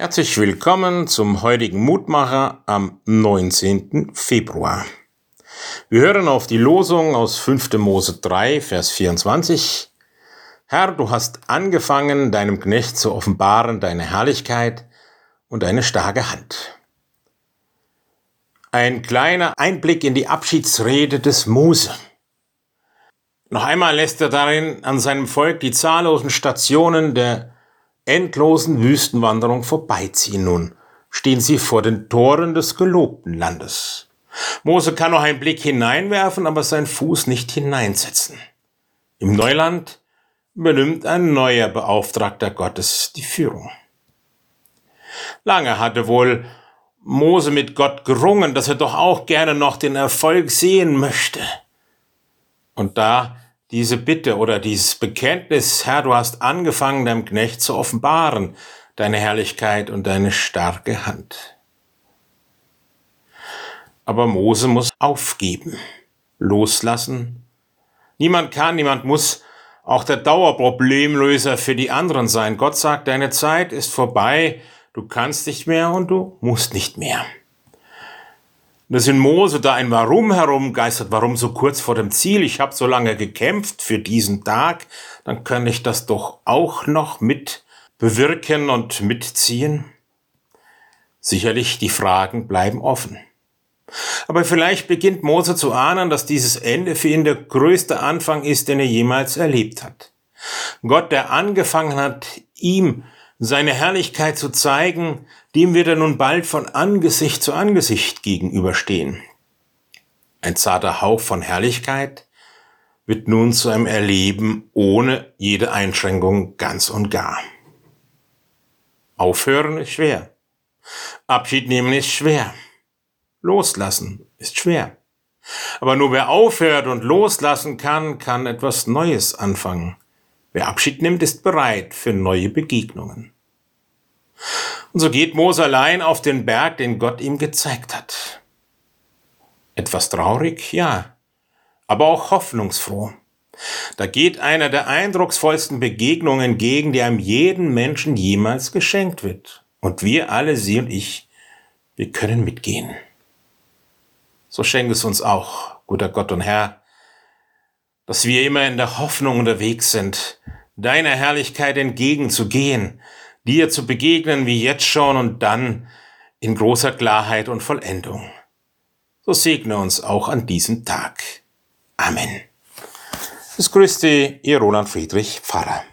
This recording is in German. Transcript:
Herzlich willkommen zum heutigen Mutmacher am 19. Februar. Wir hören auf die Losung aus 5. Mose 3, Vers 24. Herr, du hast angefangen, deinem Knecht zu offenbaren deine Herrlichkeit und deine starke Hand. Ein kleiner Einblick in die Abschiedsrede des Mose. Noch einmal lässt er darin an seinem Volk die zahllosen Stationen der endlosen Wüstenwanderung vorbeiziehen nun, stehen sie vor den Toren des gelobten Landes. Mose kann noch einen Blick hineinwerfen, aber seinen Fuß nicht hineinsetzen. Im Neuland übernimmt ein neuer Beauftragter Gottes die Führung. Lange hatte wohl Mose mit Gott gerungen, dass er doch auch gerne noch den Erfolg sehen möchte. Und da diese Bitte oder dieses Bekenntnis, Herr, du hast angefangen, deinem Knecht zu offenbaren, deine Herrlichkeit und deine starke Hand. Aber Mose muss aufgeben, loslassen. Niemand kann, niemand muss auch der Dauerproblemlöser für die anderen sein. Gott sagt, deine Zeit ist vorbei, du kannst nicht mehr und du musst nicht mehr. Dass in Mose da ein Warum herumgeistert, warum so kurz vor dem Ziel, ich habe so lange gekämpft für diesen Tag, dann kann ich das doch auch noch mit bewirken und mitziehen. Sicherlich, die Fragen bleiben offen. Aber vielleicht beginnt Mose zu ahnen, dass dieses Ende für ihn der größte Anfang ist, den er jemals erlebt hat. Gott, der angefangen hat, ihm seine Herrlichkeit zu zeigen, dem wird er nun bald von Angesicht zu Angesicht gegenüberstehen. Ein zarter Hauch von Herrlichkeit wird nun zu einem Erleben ohne jede Einschränkung ganz und gar. Aufhören ist schwer. Abschied nehmen ist schwer. Loslassen ist schwer. Aber nur wer aufhört und loslassen kann, kann etwas Neues anfangen. Wer Abschied nimmt, ist bereit für neue Begegnungen. Und so geht Mose allein auf den Berg, den Gott ihm gezeigt hat. Etwas traurig, ja, aber auch hoffnungsfroh. Da geht einer der eindrucksvollsten Begegnungen entgegen, die einem jeden Menschen jemals geschenkt wird. Und wir alle, Sie und ich, wir können mitgehen. So schenkt es uns auch, guter Gott und Herr, dass wir immer in der Hoffnung unterwegs sind, deiner Herrlichkeit entgegenzugehen, dir zu begegnen wie jetzt schon und dann in großer Klarheit und Vollendung. So segne uns auch an diesem Tag. Amen. Es grüßte Ihr Roland Friedrich Pfarrer.